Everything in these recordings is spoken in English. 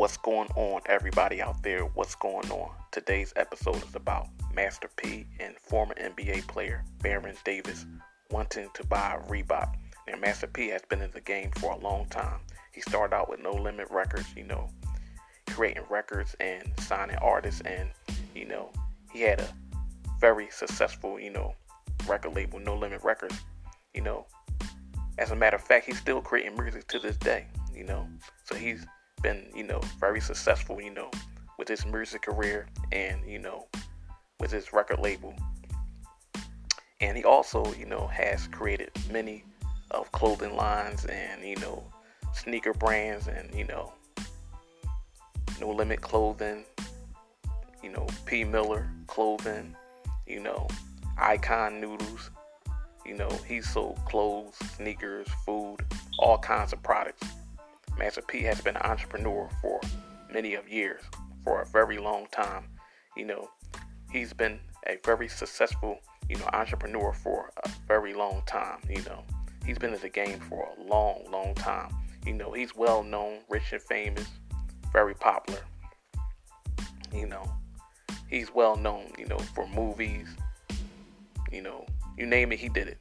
What's going on, everybody out there? What's going on? Today's episode is about Master P and former NBA player Baron Davis wanting to buy Reebok. Now, Master P has been in the game for a long time. He started out with No Limit Records, you know, creating records and signing artists, and you know, he had a very successful, you know, record label, No Limit Records. You know, as a matter of fact, he's still creating music to this day. You know, so he's been, you know, very successful, you know, with his music career and, you know, with his record label. And he also, you know, has created many of clothing lines and, you know, sneaker brands and, you know, No Limit Clothing, you know, P. Miller Clothing, you know, Icon Noodles. You know, he sold clothes, sneakers, food, all kinds of products. Master P has been an entrepreneur for many of years, for a very long time. You know, he's been a very successful, you know, entrepreneur for a very long time. You know, he's been in the game for a long, long time. You know, he's well known, rich and famous, very popular. You know, he's well known, you know, for movies. You know, you name it, he did it.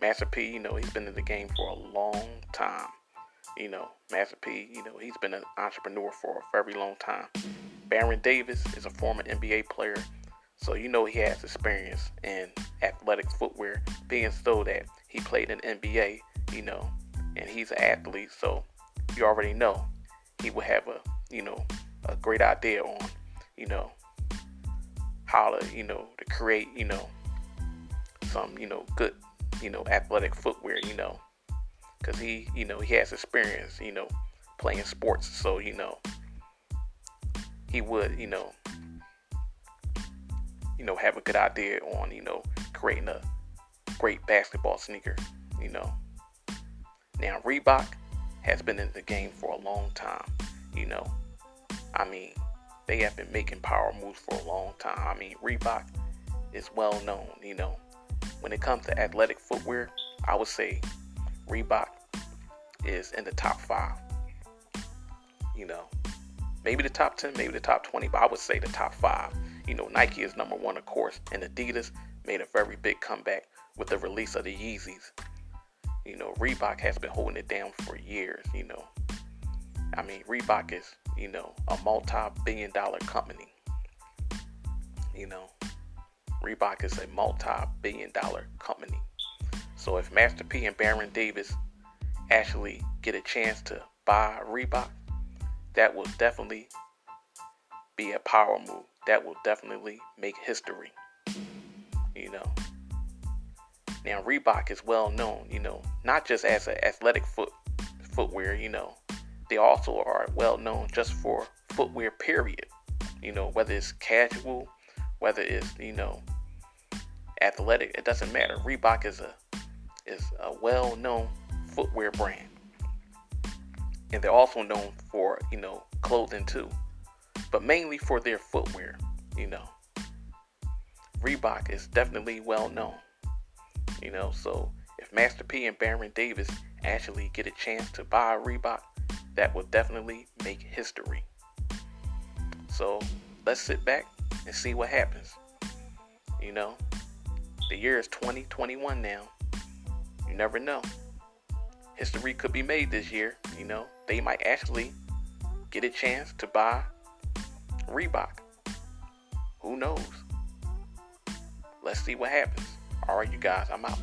Master P, you know, he's been in the game for a long time. You know, Master P, you know, he's been an entrepreneur for a very long time. Baron Davis is a former NBA player, so you know he has experience in athletic footwear, being so that he played in NBA, you know, and he's an athlete, so you already know he will have a, you know, a great idea on, you know, how to, you know, to create, you know, some, you know, good, you know, athletic footwear, you know because he, you know, he has experience, you know, playing sports. So, you know, he would, you know, you know, have a good idea on, you know, creating a great basketball sneaker, you know. Now, Reebok has been in the game for a long time, you know. I mean, they have been making power moves for a long time. I mean, Reebok is well known, you know. When it comes to athletic footwear, I would say Reebok is in the top five. You know, maybe the top 10, maybe the top 20, but I would say the top five. You know, Nike is number one, of course, and Adidas made a very big comeback with the release of the Yeezys. You know, Reebok has been holding it down for years, you know. I mean, Reebok is, you know, a multi billion dollar company. You know, Reebok is a multi billion dollar company. So if Master P and Baron Davis actually get a chance to buy Reebok, that will definitely be a power move. That will definitely make history. You know. Now Reebok is well known, you know, not just as an athletic foot footwear, you know. They also are well known just for footwear period. You know, whether it's casual, whether it's, you know, athletic, it doesn't matter. Reebok is a is a well-known footwear brand. And they're also known for, you know, clothing too. But mainly for their footwear, you know. Reebok is definitely well known. You know, so if Master P and Baron Davis actually get a chance to buy a Reebok, that will definitely make history. So let's sit back and see what happens. You know, the year is 2021 now. You never know. History could be made this year. You know, they might actually get a chance to buy Reebok. Who knows? Let's see what happens. All right, you guys, I'm out.